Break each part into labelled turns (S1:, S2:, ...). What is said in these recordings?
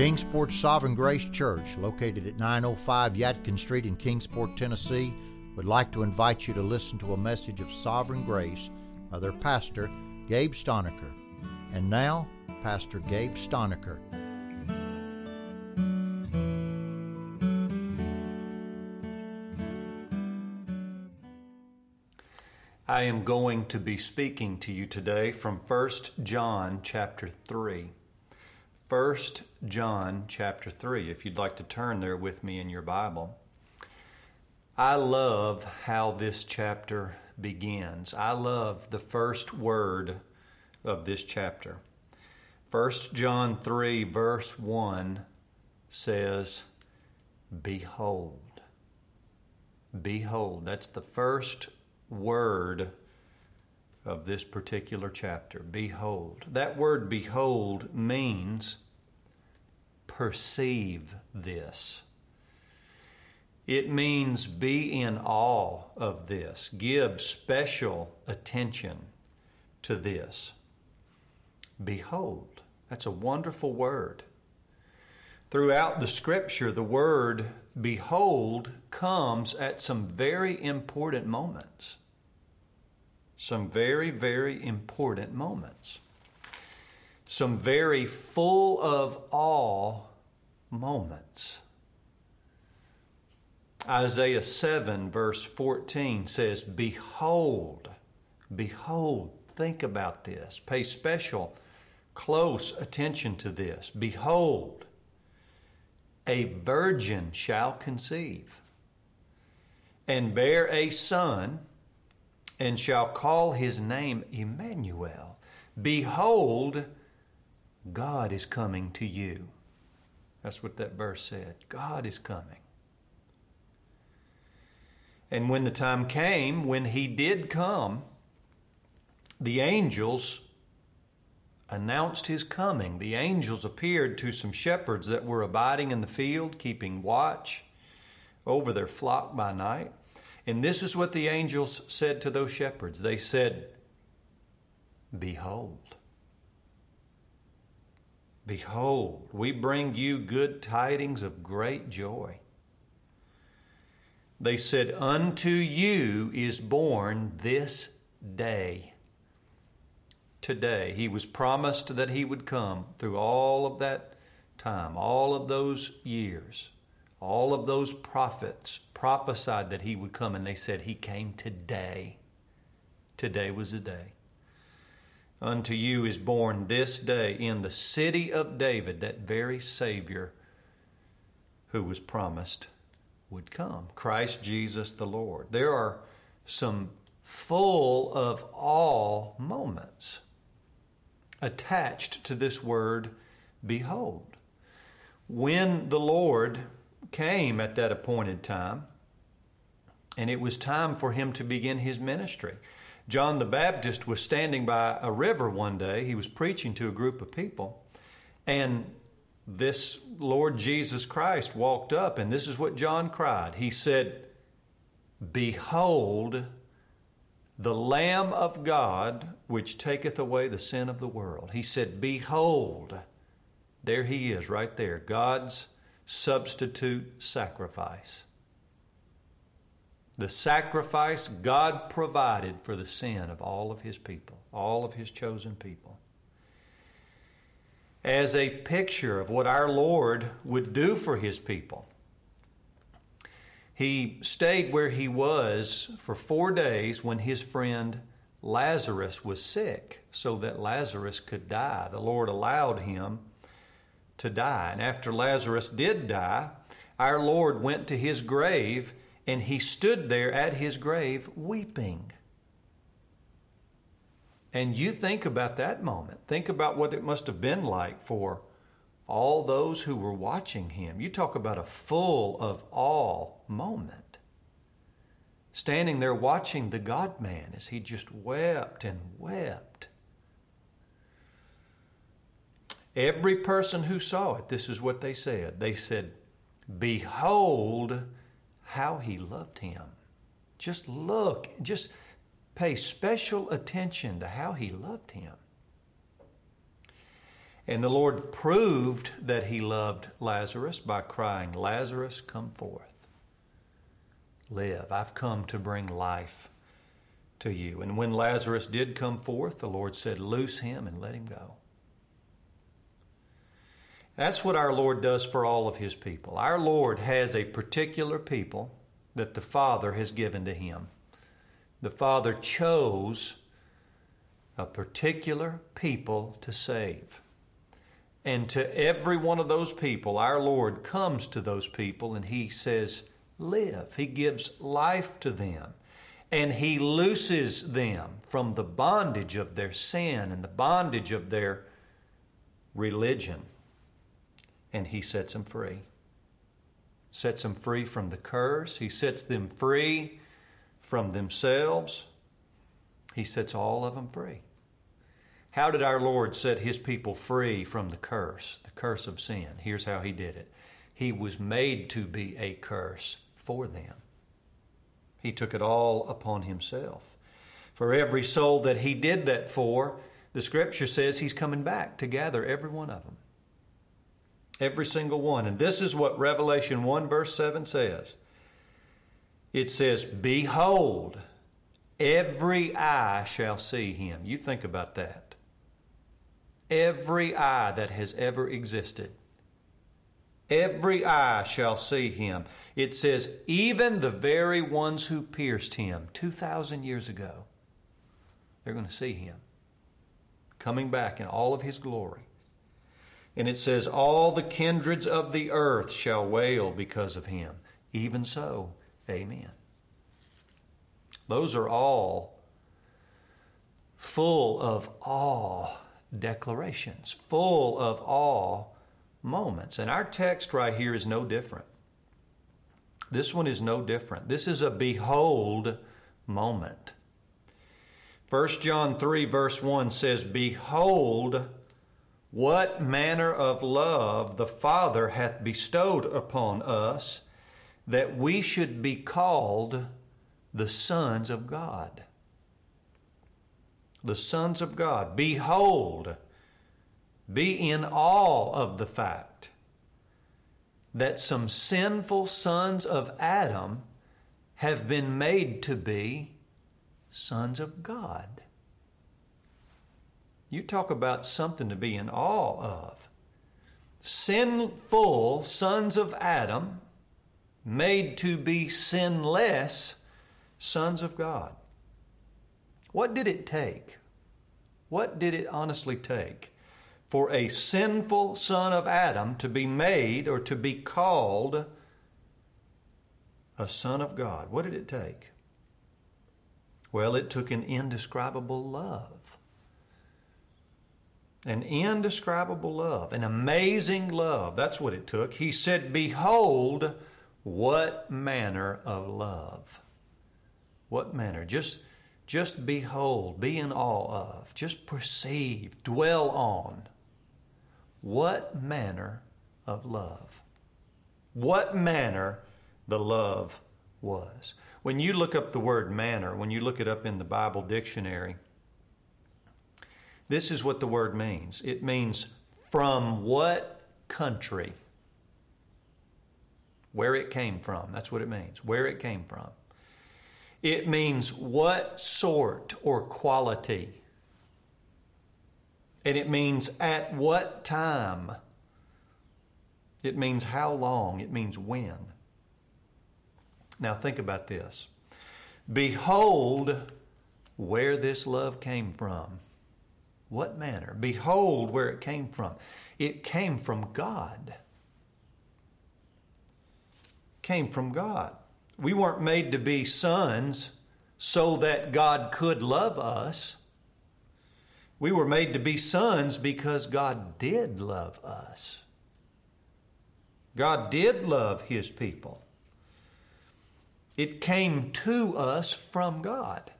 S1: Kingsport Sovereign Grace Church, located at 905 Yadkin Street in Kingsport, Tennessee, would like to invite you to listen to a message of sovereign grace by their pastor, Gabe Stalnaker. And now, Pastor Gabe Stalnaker.
S2: I am going to be speaking to you today from 1 John chapter 3. 1 John chapter 3, if you'd like to turn there with me in your Bible. I love how this chapter begins. I love the first word of this chapter. 1 John 3, verse 1 says, Behold. Behold. That's the first word of this particular chapter. Behold. That word behold means perceive this. It means be in awe of this, give special attention to this. Behold. That's a wonderful word. Throughout the scripture, the word behold comes at some very important moments some very, very important moments. Some very full of awe moments. Isaiah 7, verse 14 says, Behold, behold, think about this. Pay special, close attention to this. Behold, a virgin shall conceive and bear a son and shall call his name Emmanuel. Behold, God is coming to you. That's what that verse said. God is coming. And when the time came, when he did come, the angels announced his coming. The angels appeared to some shepherds that were abiding in the field, keeping watch over their flock by night. And this is what the angels said to those shepherds they said, Behold, behold, we bring you good tidings of great joy. They said, Unto you is born this day. Today. He was promised that he would come through all of that time, all of those years, all of those prophets prophesied that he would come, and they said he came today. Today was the day. Unto you is born this day in the city of David that very Savior who was promised would come Christ Jesus the Lord. There are some full of all moments attached to this word, behold. When the Lord came at that appointed time, and it was time for him to begin his ministry. John the Baptist was standing by a river one day. He was preaching to a group of people, and this Lord Jesus Christ walked up, and this is what John cried. He said, Behold, the Lamb of God, which taketh away the sin of the world. He said, Behold, there he is right there, God's substitute sacrifice. The sacrifice God provided for the sin of all of His people, all of His chosen people. As a picture of what our Lord would do for His people. He stayed where he was for four days when his friend Lazarus was sick, so that Lazarus could die. The Lord allowed him to die. And after Lazarus did die, our Lord went to his grave and he stood there at his grave weeping. And you think about that moment. Think about what it must have been like for all those who were watching him. You talk about a full of awe moment. Standing there watching the God man as he just wept and wept. Every person who saw it, this is what they said. They said, Behold how he loved him. Just look, just pay special attention to how he loved him. And the Lord proved that he loved Lazarus by crying, Lazarus, come forth. Live. I've come to bring life to you. And when Lazarus did come forth, the Lord said, Loose him and let him go. That's what our Lord does for all of his people. Our Lord has a particular people that the Father has given to him. The Father chose a particular people to save. And to every one of those people, our Lord comes to those people and He says, Live. He gives life to them. And He looses them from the bondage of their sin and the bondage of their religion. And He sets them free. Sets them free from the curse. He sets them free from themselves. He sets all of them free. How did our Lord set his people free from the curse, the curse of sin? Here's how he did it He was made to be a curse for them. He took it all upon himself. For every soul that he did that for, the scripture says he's coming back to gather every one of them. Every single one. And this is what Revelation 1, verse 7 says it says, Behold, every eye shall see him. You think about that every eye that has ever existed. Every eye shall see him. It says, even the very ones who pierced him 2,000 years ago, they're going to see him coming back in all of his glory. And it says, All the kindreds of the earth shall wail because of him. Even so, amen. Those are all full of awe declarations, full of awe moments. And our text right here is no different. This one is no different. This is a behold moment. 1 John 3, verse 1 says, Behold, what manner of love the Father hath bestowed upon us, that we should be called the sons of God the sons of God. Behold, be in awe of the fact that some sinful sons of Adam have been made to be sons of God. You talk about something to be in awe of. Sinful sons of Adam made to be sinless sons of God. What did it take? What did it honestly take for a sinful son of Adam to be made or to be called a son of God? What did it take? Well, it took an indescribable love. An indescribable love, an amazing love. That's what it took. He said, Behold, what manner of love. What manner? Just just behold, be in awe of, just perceive, dwell on what manner of love. What manner the love was. When you look up the word manner, when you look it up in the Bible dictionary, this is what the word means it means from what country? Where it came from. That's what it means. Where it came from. It means what sort or quality. And it means at what time. It means how long. It means when. Now think about this. Behold where this love came from. What manner? Behold where it came from. It came from God. Came from God. We weren't made to be sons so that God could love us. We were made to be sons because God did love us. God did love His people. It came to us from God.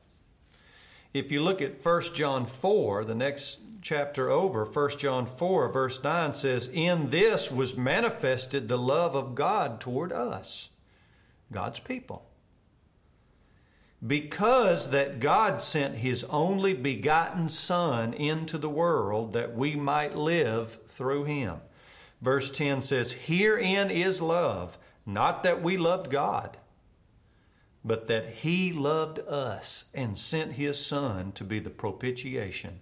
S2: If you look at 1 John 4, the next chapter over, 1 John 4, verse 9 says, In this was manifested the love of God toward us God's people. because that God sent his only begotten Son into the world that we might live through him. Verse 10 says, Herein is love, not that we loved God, but that he loved us and sent his Son to be the propitiation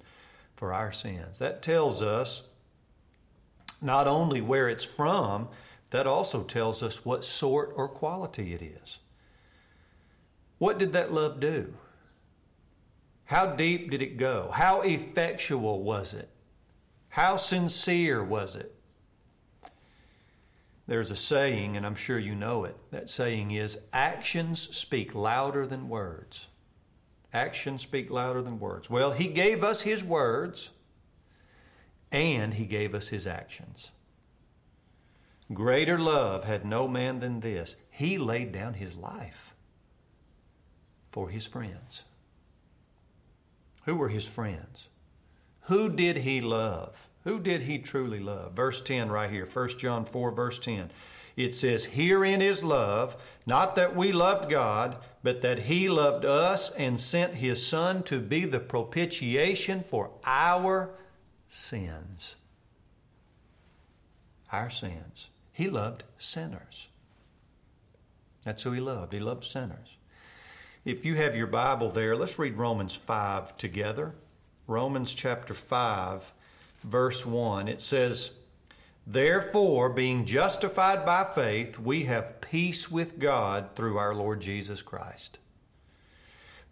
S2: for our sins. That tells us not only where it's from, that also tells us what sort or quality it is. What did that love do? How deep did it go? How effectual was it? How sincere was it? There's a saying, and I'm sure you know it. That saying is actions speak louder than words. Actions speak louder than words. Well, He gave us His words and He gave us His actions. Greater love had no man than this. He laid down His life for his friends. Who were his friends? Who did he love? Who did he truly love? Verse 10 right here, 1 John 4, verse 10. It says, Herein is love, not that we loved God, but that he loved us and sent his Son to be the propitiation for our sins. Our sins. He loved sinners. That's who he loved. He loved sinners. If you have your Bible there, let's read Romans 5 together. Romans chapter 5, verse 1. It says, Therefore, being justified by faith, we have peace with God through our Lord Jesus Christ,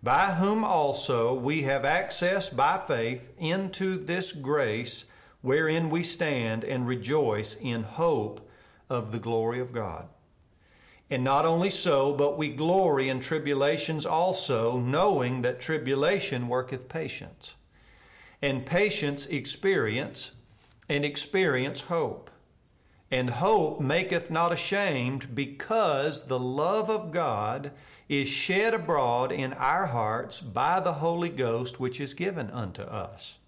S2: by whom also we have access by faith into this grace wherein we stand and rejoice in hope of the glory of God. And not only so, but we glory in tribulations also, knowing that tribulation worketh patience. And patience experience, and experience hope. And hope maketh not ashamed, because the love of God is shed abroad in our hearts by the Holy Ghost which is given unto us.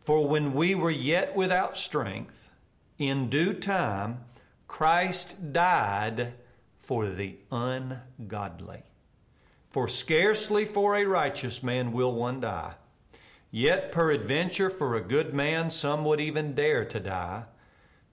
S2: For when we were yet without strength, in due time Christ died for the ungodly. For scarcely for a righteous man will one die. Yet peradventure for a good man some would even dare to die.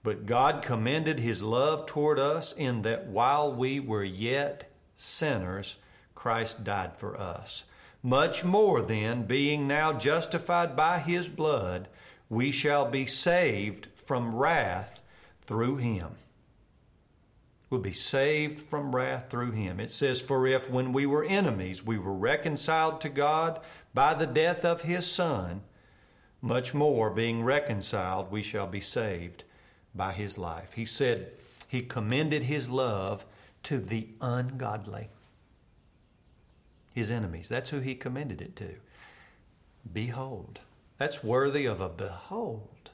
S2: But God commended his love toward us in that while we were yet sinners, Christ died for us. Much more then, being now justified by his blood, we shall be saved from wrath through him will be saved from wrath through him. It says, For if when we were enemies we were reconciled to God by the death of his Son, much more being reconciled we shall be saved by his life. He said he commended his love to the ungodly, his enemies. That's who he commended it to. Behold. That's worthy of a behold.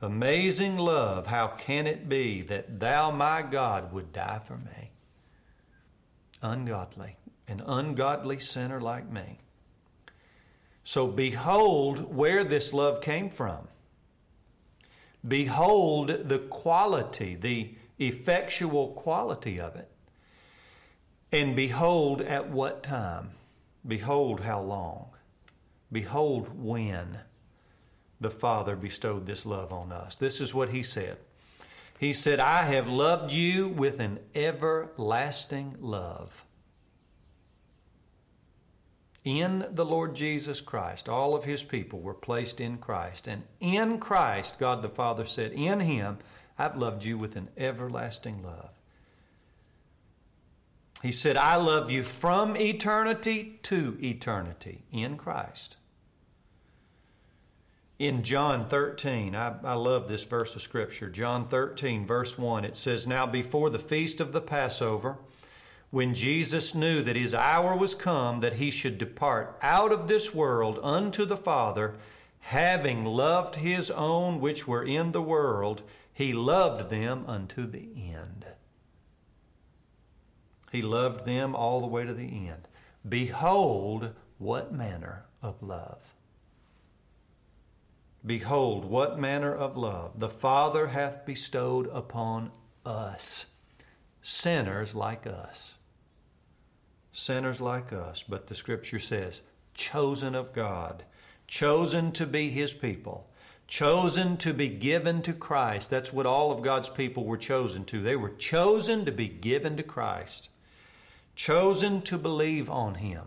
S2: Amazing love, how can it be that thou, my God, would die for me? Ungodly, an ungodly sinner like me. So behold where this love came from. Behold the quality, the effectual quality of it. And behold at what time. Behold how long. Behold when the Father bestowed this love on us. This is what He said. He said, I have loved you with an everlasting love. In the Lord Jesus Christ, all of His people were placed in Christ. And in Christ, God the Father said, In Him, I've loved you with an everlasting love. He said, I love you from eternity to eternity in Christ in John 13, I, I, love this verse of Scripture. John 13, verse 1, it says, Now before the feast of the Passover, when Jesus knew that his hour was come that he should depart out of this world unto the Father, having loved his own which were in the world, he loved them unto the end. He loved them all the way to the end. Behold, what manner of love. Behold, what manner of love the Father hath bestowed upon us, sinners like us. Sinners like us, but the scripture says, chosen of God, chosen to be his people, chosen to be given to Christ. That's what all of God's people were chosen to. They were chosen to be given to Christ, chosen to believe on him,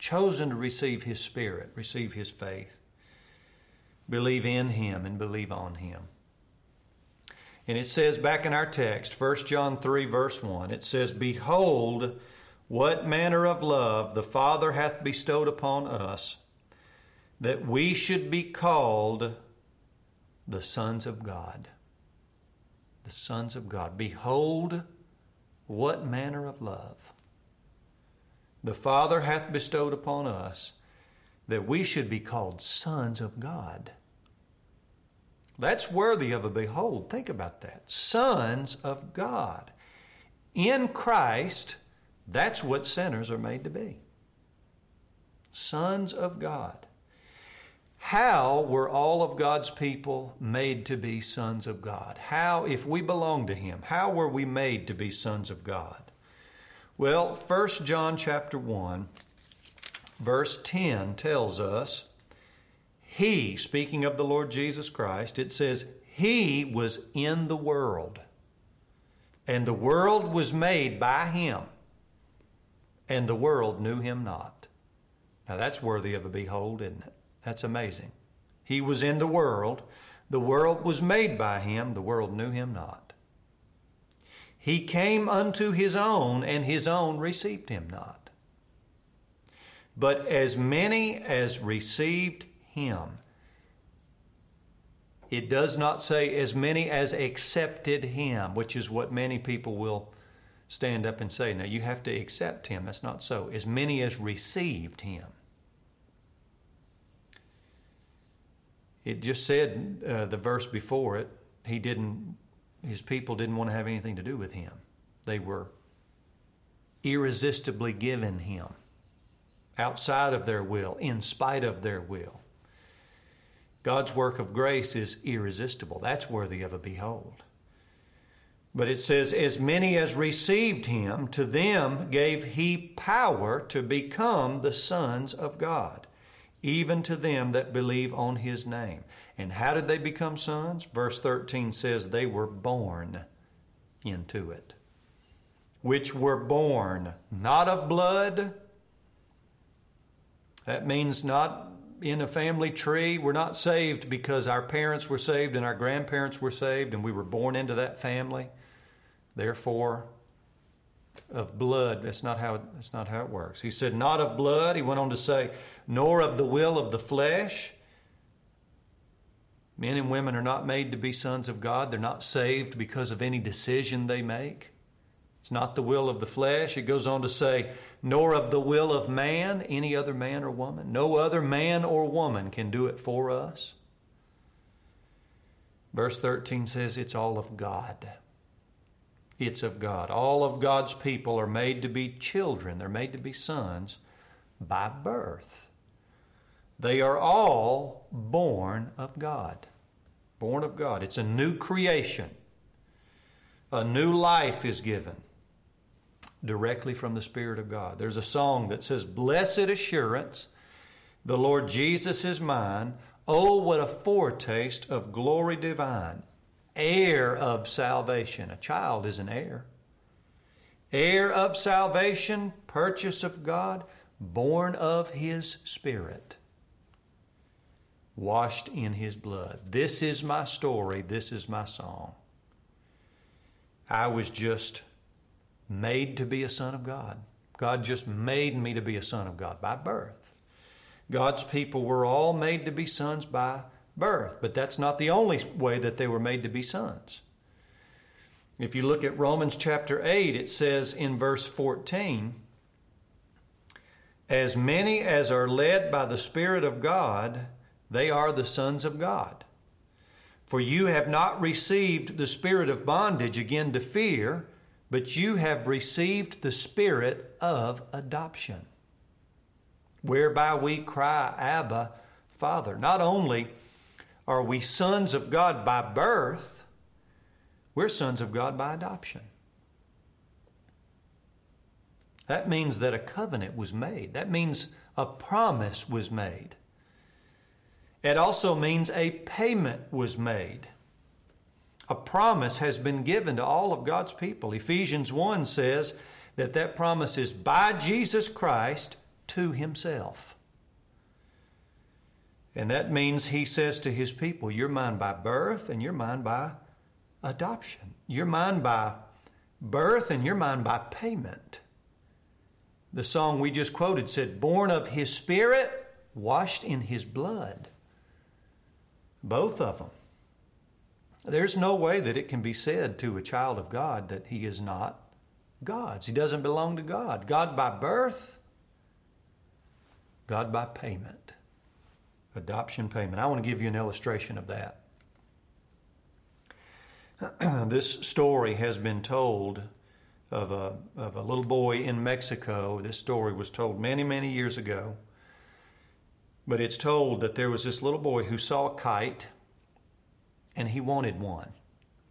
S2: chosen to receive his spirit, receive his faith, believe in him, and believe on him. And it says back in our text, 1 John 3, verse 1, it says, Behold, what manner of love the Father hath bestowed upon us, that we should be called the sons of God. The sons of God. Behold, what manner of love the Father hath bestowed upon us, that we should be called sons of God. That's worthy of a behold. Think about that. Sons of God. In Christ, that's what sinners are made to be sons of God. How were all of God's people made to be sons of God? How, if we belong to Him, how were we made to be sons of God? Well, 1 John chapter 1, verse 10 tells us, He, speaking of the Lord Jesus Christ, it says, He was in the world, and the world was made by Him and the world knew him not. Now that's worthy of a behold, isn't it? That's amazing. He was in the world, the world was made by him, the world knew him not. He came unto his own, and his own received him not. But as many as received him, it does not say as many as accepted him, which is what many people will stand up and say, Now you have to accept him. That's not so. As many as received him. It just said uh, the verse before it, he didn't, his people didn't want to have anything to do with him. They were irresistibly given him outside of their will, in spite of their will. God's work of grace is irresistible. That's worthy of a behold. But it says, As many as received him, to them gave he power to become the sons of God, even to them that believe on his name. And how did they become sons? Verse 13 says, They were born into it. Which were born not of blood. That means not in a family tree. We're not saved because our parents were saved and our grandparents were saved and we were born into that family therefore of blood. That's not how that's not how it works. He said, not of blood. He went on to say, nor of the will of the flesh. Men and women are not made to be sons of God. They're not saved because of any decision they make. It's not the will of the flesh. It goes on to say, nor of the will of man, any other man or woman. No other man or woman can do it for us. Verse 13 says, it's all of God it's of God. All of God's people are made to be children, they're made to be sons by birth. They are all born of God. Born of God. It's a new creation. A new life is given directly from the Spirit of God. There's a song that says, Blessed assurance, the Lord Jesus is mine. Oh, what a foretaste of glory divine heir of salvation. A child is an heir. Heir of salvation, purchase of God, born of His Spirit, washed in His blood. This is my story. This is my song. I was just made to be a son of God. God just made me to be a son of God by birth. God's people were all made to be sons by birth, but that's not the only way that they were made to be sons. If you look at Romans chapter 8, it says in verse 14, As many as are led by the Spirit of God, they are the sons of God. For you have not received the spirit of bondage again to fear, but you have received the spirit of adoption, whereby we cry, Abba, Father. Not only are we sons of God by birth? We're sons of God by adoption. That means that a covenant was made. That means a promise was made. It also means a payment was made. A promise has been given to all of God's people. Ephesians 1 says that that promise is by Jesus Christ to himself. And that means he says to his people, You're mine by birth and you're mine by adoption. You're mine by birth and you're mine by payment. The song we just quoted said, Born of his spirit, washed in his blood. Both of them. There's no way that it can be said to a child of God that he is not God's. He doesn't belong to God. God by birth, God by payment. Adoption payment. I want to give you an illustration of that. this story has been told of a, of a little boy in Mexico. This story was told many, many years ago. But it's told that there was this little boy who saw a kite and he wanted one.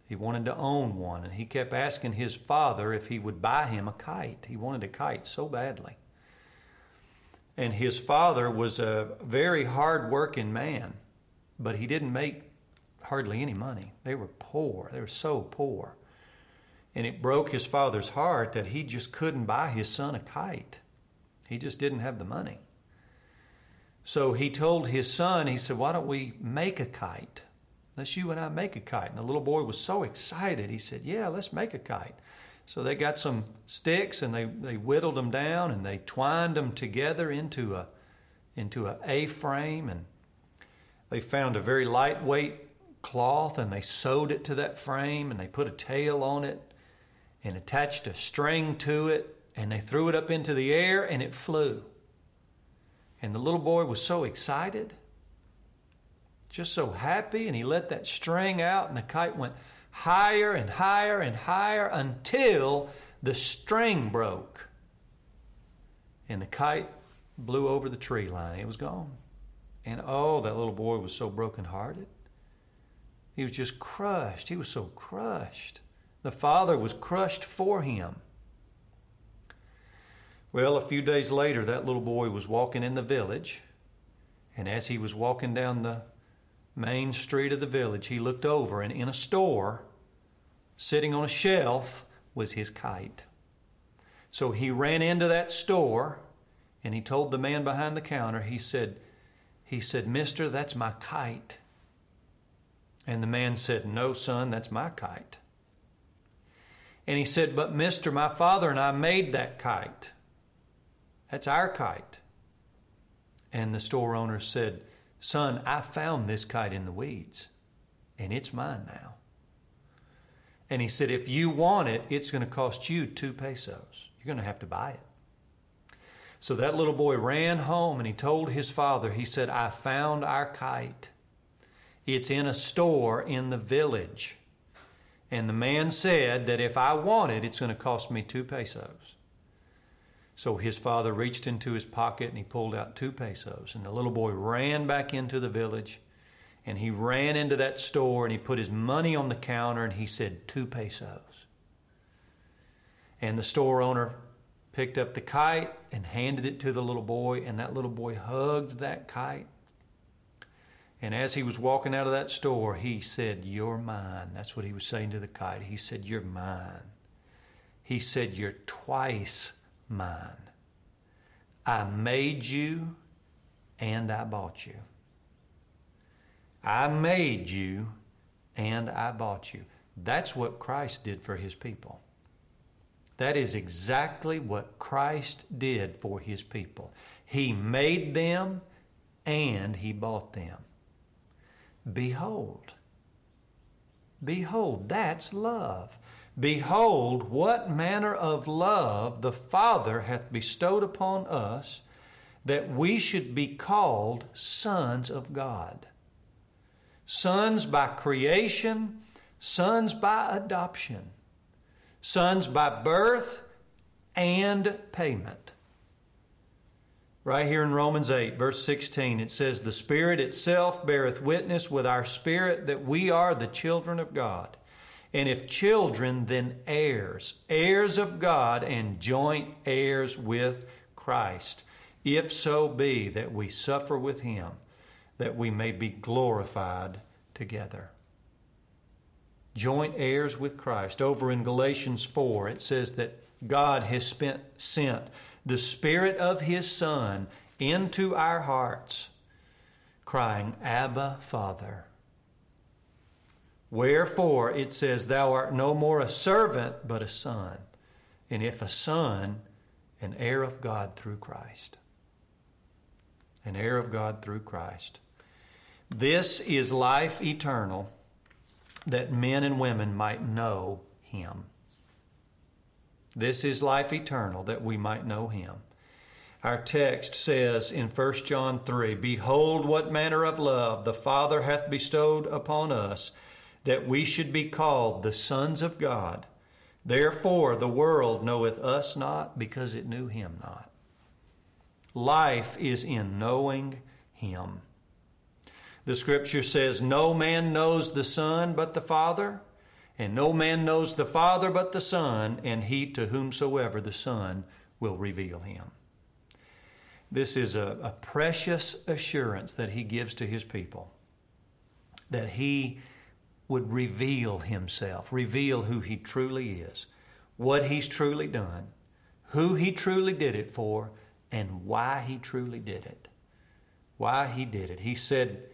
S2: He wanted to own one, and he kept asking his father if he would buy him a kite. He wanted a kite so badly. And his father was a very hard working man, but he didn't make hardly any money. They were poor. They were so poor. And it broke his father's heart that he just couldn't buy his son a kite. He just didn't have the money. So he told his son, he said, Why don't we make a kite? Let's you and I make a kite. And the little boy was so excited. He said, Yeah, let's make a kite. So they got some sticks and they, they whittled them down and they twined them together into a into a A frame and they found a very lightweight cloth and they sewed it to that frame and they put a tail on it and attached a string to it and they threw it up into the air and it flew. And the little boy was so excited, just so happy, and he let that string out and the kite went higher and higher and higher until the string broke. And the kite blew over the tree line. It was gone. And oh, that little boy was so brokenhearted. He was just crushed. He was so crushed. The father was crushed for him. Well, a few days later, that little boy was walking in the village, and as he was walking down the main street of the village, he looked over, and in a store, sitting on a shelf, was his kite. So he ran into that store, and he told the man behind the counter, he said, he said, Mister, that's my kite. And the man said, No, son, that's my kite. And he said, But, mister, my father and I made that kite. That's our kite. And the store owner said, Son, I found this kite in the weeds, and it's mine now. And he said, If you want it, it's going to cost you two pesos. You're going to have to buy it. So that little boy ran home and he told his father, He said, I found our kite. It's in a store in the village. And the man said that if I want it, it's going to cost me two pesos. So his father reached into his pocket and he pulled out two pesos. And the little boy ran back into the village and he ran into that store and he put his money on the counter and he said, Two pesos. And the store owner picked up the kite and handed it to the little boy, and that little boy hugged that kite and as he was walking out of that store, he said, You're mine. That's what he was saying to the kite. He said, You're mine. He said, You're twice mine. I made you and I bought you. I made you and I bought you. That's what Christ did for his people. That is exactly what Christ did for his people. He made them and he bought them. Behold. Behold, that's love. Behold, what manner of love the Father hath bestowed upon us that we should be called sons of God. Sons by creation, sons by adoption, sons by birth and payment. Right here in Romans 8, verse 16, it says, The Spirit itself beareth witness with our spirit that we are the children of God. And if children, then heirs, heirs of God and joint heirs with Christ, if so be that we suffer with him, that we may be glorified together. Joint heirs with Christ. Over in Galatians 4, it says that God has spent, sent the Spirit of His Son into our hearts, crying, Abba, Father. Wherefore it says, Thou art no more a servant, but a son. And if a son, an heir of God through Christ. An heir of God through Christ. This is life eternal, that men and women might know Him. This is life eternal, that we might know Him. Our text says in 1 John 3 Behold, what manner of love the Father hath bestowed upon us that we should be called the sons of God. Therefore, the world knoweth us not because it knew him not. Life is in knowing him. The scripture says, No man knows the Son but the Father, and no man knows the Father but the Son, and he to whomsoever the Son will reveal him. This is a, a precious assurance that he gives to his people that he would reveal himself, reveal who he truly is, what he's truly done, who he truly did it for, and why he truly did it. Why he did it. He said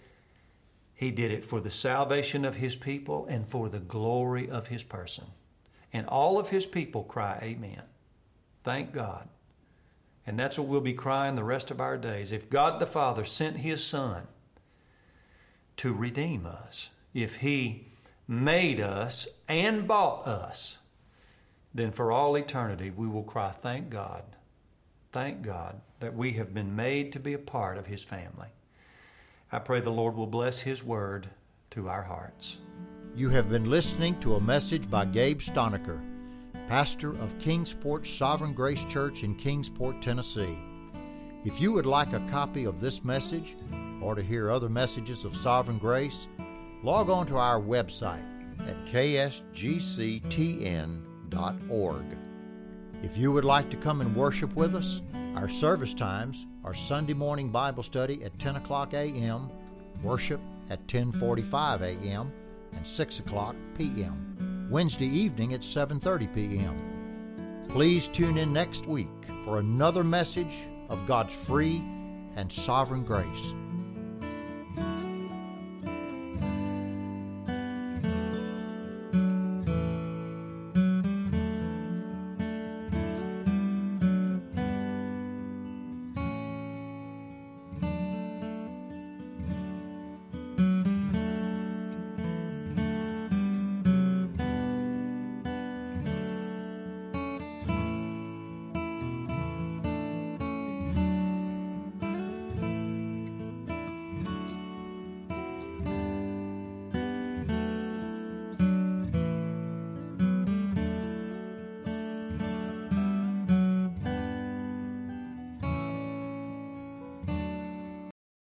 S2: he did it for the salvation of his people and for the glory of his person. And all of his people cry, Amen. Thank God. And that's what we'll be crying the rest of our days. If God the Father sent his Son to redeem us, if he made us and bought us, then for all eternity we will cry, Thank God, thank God that we have been made to be a part of His family. I pray the Lord will bless His word to our hearts.
S1: You have been listening to a message by Gabe Stalnaker, pastor of Kingsport Sovereign Grace Church in Kingsport, Tennessee. If you would like a copy of this message or to hear other messages of Sovereign Grace, log on to our website at ksgctn.org. If you would like to come and worship with us, our service times are Sunday morning Bible study at 10 o'clock a.m., worship at 10:45 a.m. and 6 o'clock p.m. Wednesday evening at 7:30 p.m. Please tune in next week for another message of God's free and sovereign grace.